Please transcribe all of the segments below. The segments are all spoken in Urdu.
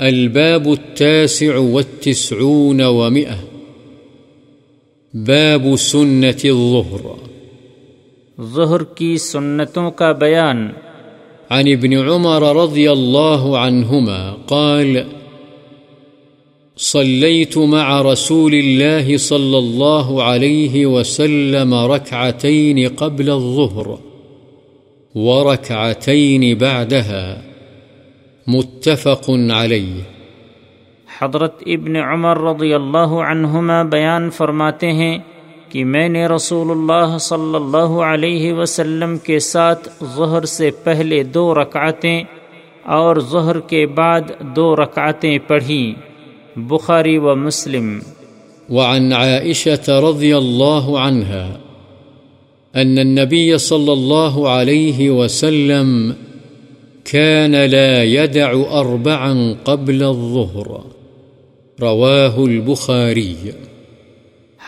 الباب التاسع والتسعون ومئة. باب سنة الظهر. ظہر کی سنتوں کا بیان. عن ابن عمر رضي الله عنهما قال صليت مع رسول الله صلى الله عليه وسلم ركعتين قبل الظهر وركعتين بعدها. متفق علیہ۔ حضرت ابن عمر رضی اللہ عنہما بیان فرماتے ہیں کہ میں نے رسول اللہ صلی اللہ علیہ وسلم کے ساتھ ظہر سے پہلے دو رکعتیں اور ظہر کے بعد دو رکعتیں پڑھیں۔ بخاری و مسلم۔ وعن عائشة رضی اللہ عنها ان النبي صلی اللہ علیہ وسلم كان لا يدع أربعا قبل الظهر. رواه البخاري.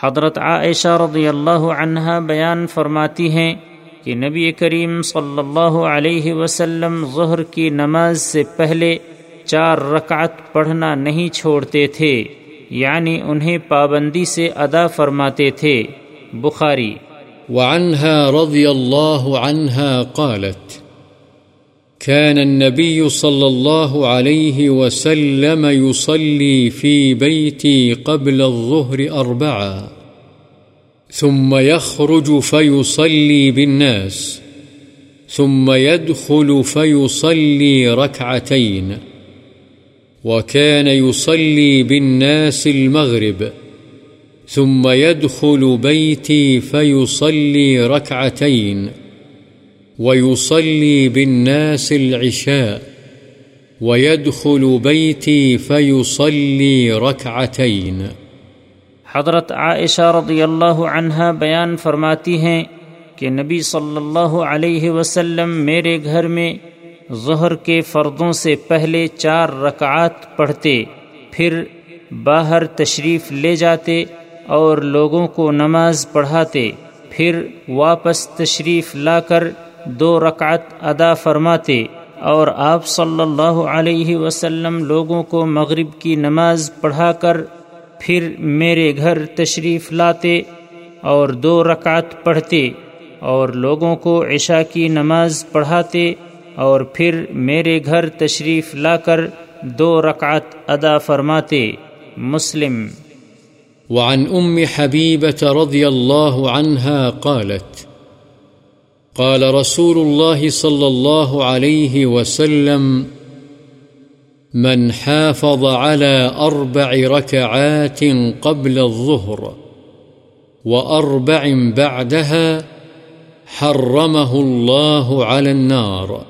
حضرت عائشہ رضی اللہ عنہ بیان فرماتی ہیں کہ نبی کریم صلی اللہ علیہ وسلم ظہر کی نماز سے پہلے چار رکعت پڑھنا نہیں چھوڑتے تھے یعنی انہیں پابندی سے ادا فرماتے تھے۔ بخاری۔ وعنها رضی اللہ عنها قالت كان النبي صلى الله عليه وسلم يصلي في بيتي قبل الظهر أربعا ثم يخرج فيصلي بالناس، ثم يدخل فيصلي ركعتين، وكان يصلي بالناس المغرب، ثم يدخل بيتي فيصلي ركعتين. ويصلي بالناس العشاء ويدخل بيتي فيصلي ركعتين حضرت عائشہ رضی اللہ عنہ بیان فرماتی ہیں کہ نبی صلی اللہ علیہ وسلم میرے گھر میں ظہر کے فردوں سے پہلے چار رکعات پڑھتے، پھر باہر تشریف لے جاتے اور لوگوں کو نماز پڑھاتے، پھر واپس تشریف لا کر دو رکعت ادا فرماتے اور آپ صلی اللہ علیہ وسلم لوگوں کو مغرب کی نماز پڑھا کر پھر میرے گھر تشریف لاتے اور دو رکعت پڑھتے اور لوگوں کو عشاء کی نماز پڑھاتے اور پھر میرے گھر تشریف لا کر دو رکعت ادا فرماتے۔ مسلم۔ وعن ام رضی اللہ عنہ قالت قال رسول الله صلى الله عليه وسلم، من حافظ على أربع ركعات قبل الظهر وأربع بعدها، حرمه الله على النار.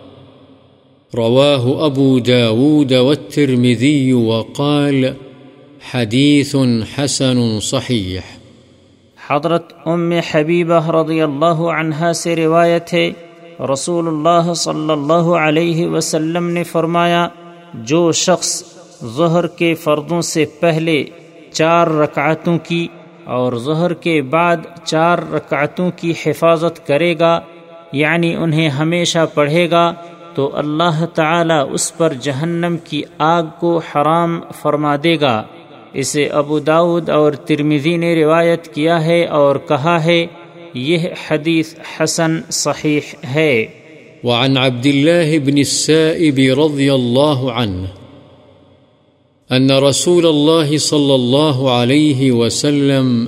رواه أبو داود والترمذي وقال حديث حسن صحيح. حضرت ام حبیبہ رضی اللہ عنہ سے روایت ہے رسول اللہ صلی اللہ علیہ وسلم نے فرمایا، جو شخص ظہر کے فردوں سے پہلے چار رکعتوں کی اور ظہر کے بعد چار رکعتوں کی حفاظت کرے گا یعنی انہیں ہمیشہ پڑھے گا، تو اللہ تعالی اس پر جہنم کی آگ کو حرام فرما دے گا۔ اسے ابو داود اور ترمیزی نے روایت کیا ہے اور کہا ہے، یہ حدیث حسن صحیح ہے۔ وعن عبد الله بن السائب رضي الله عنه أن رسول الله صلى الله عليه وسلم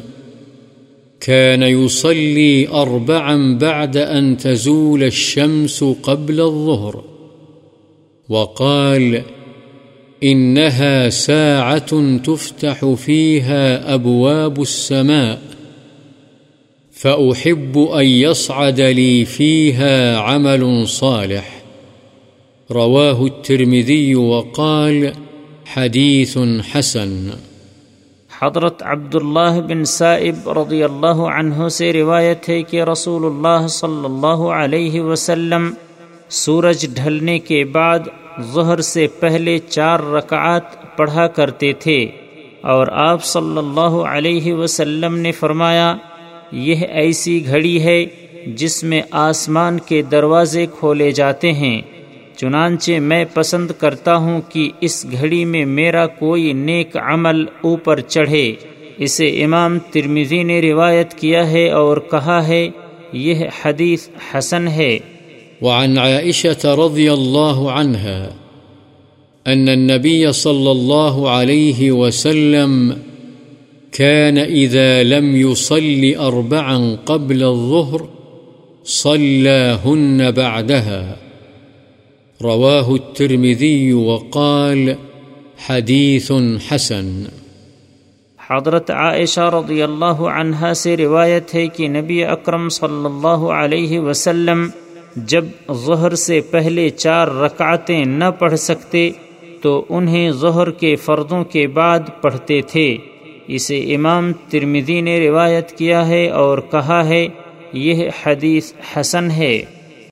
كان يصلي أربعا بعد أن تزول الشمس قبل الظهر وقال إنها ساعة تفتح فيها أبواب السماء، فأحب أن يصعد لي فيها عمل صالح. رواه الترمذي وقال حديث حسن. حضرت عبداللہ بن صائب رضی اللہ عنہ سے روایت ہے کہ رسول اللہ صلی اللہ علیہ وسلم سورج ڈھلنے کے بعد ظہر سے پہلے چار رکعات پڑھا کرتے تھے۔ اور آپ صلی اللہ علیہ وسلم نے فرمایا، یہ ایسی گھڑی ہے جس میں آسمان کے دروازے کھولے جاتے ہیں۔ چنانچہ میں پسند کرتا ہوں کہ اس گھڑی میں میرا کوئی نیک عمل اوپر چڑھے۔ اسے امام ترمیزی نے روایت کیا ہے اور کہا ہے، یہ حدیث حسن ہے۔ وعن عائشة رضي الله عنها أن النبي صلى الله عليه وسلم كان إذا لم يصل أربعا قبل الظهر صلاهن بعدها. رواه الترمذي وقال حديث حسن. حضرت عائشہ رضی اللہ عنہا سے روایت ہے کہ نبی اکرم صلی اللہ علیہ وسلم جب ظہر سے پہلے چار رکعتیں نہ پڑھ سکتے تو انہیں ظہر کے فردوں کے بعد پڑھتے تھے۔ اسے امام ترمدی نے روایت کیا ہے اور کہا ہے، یہ حدیث حسن ہے۔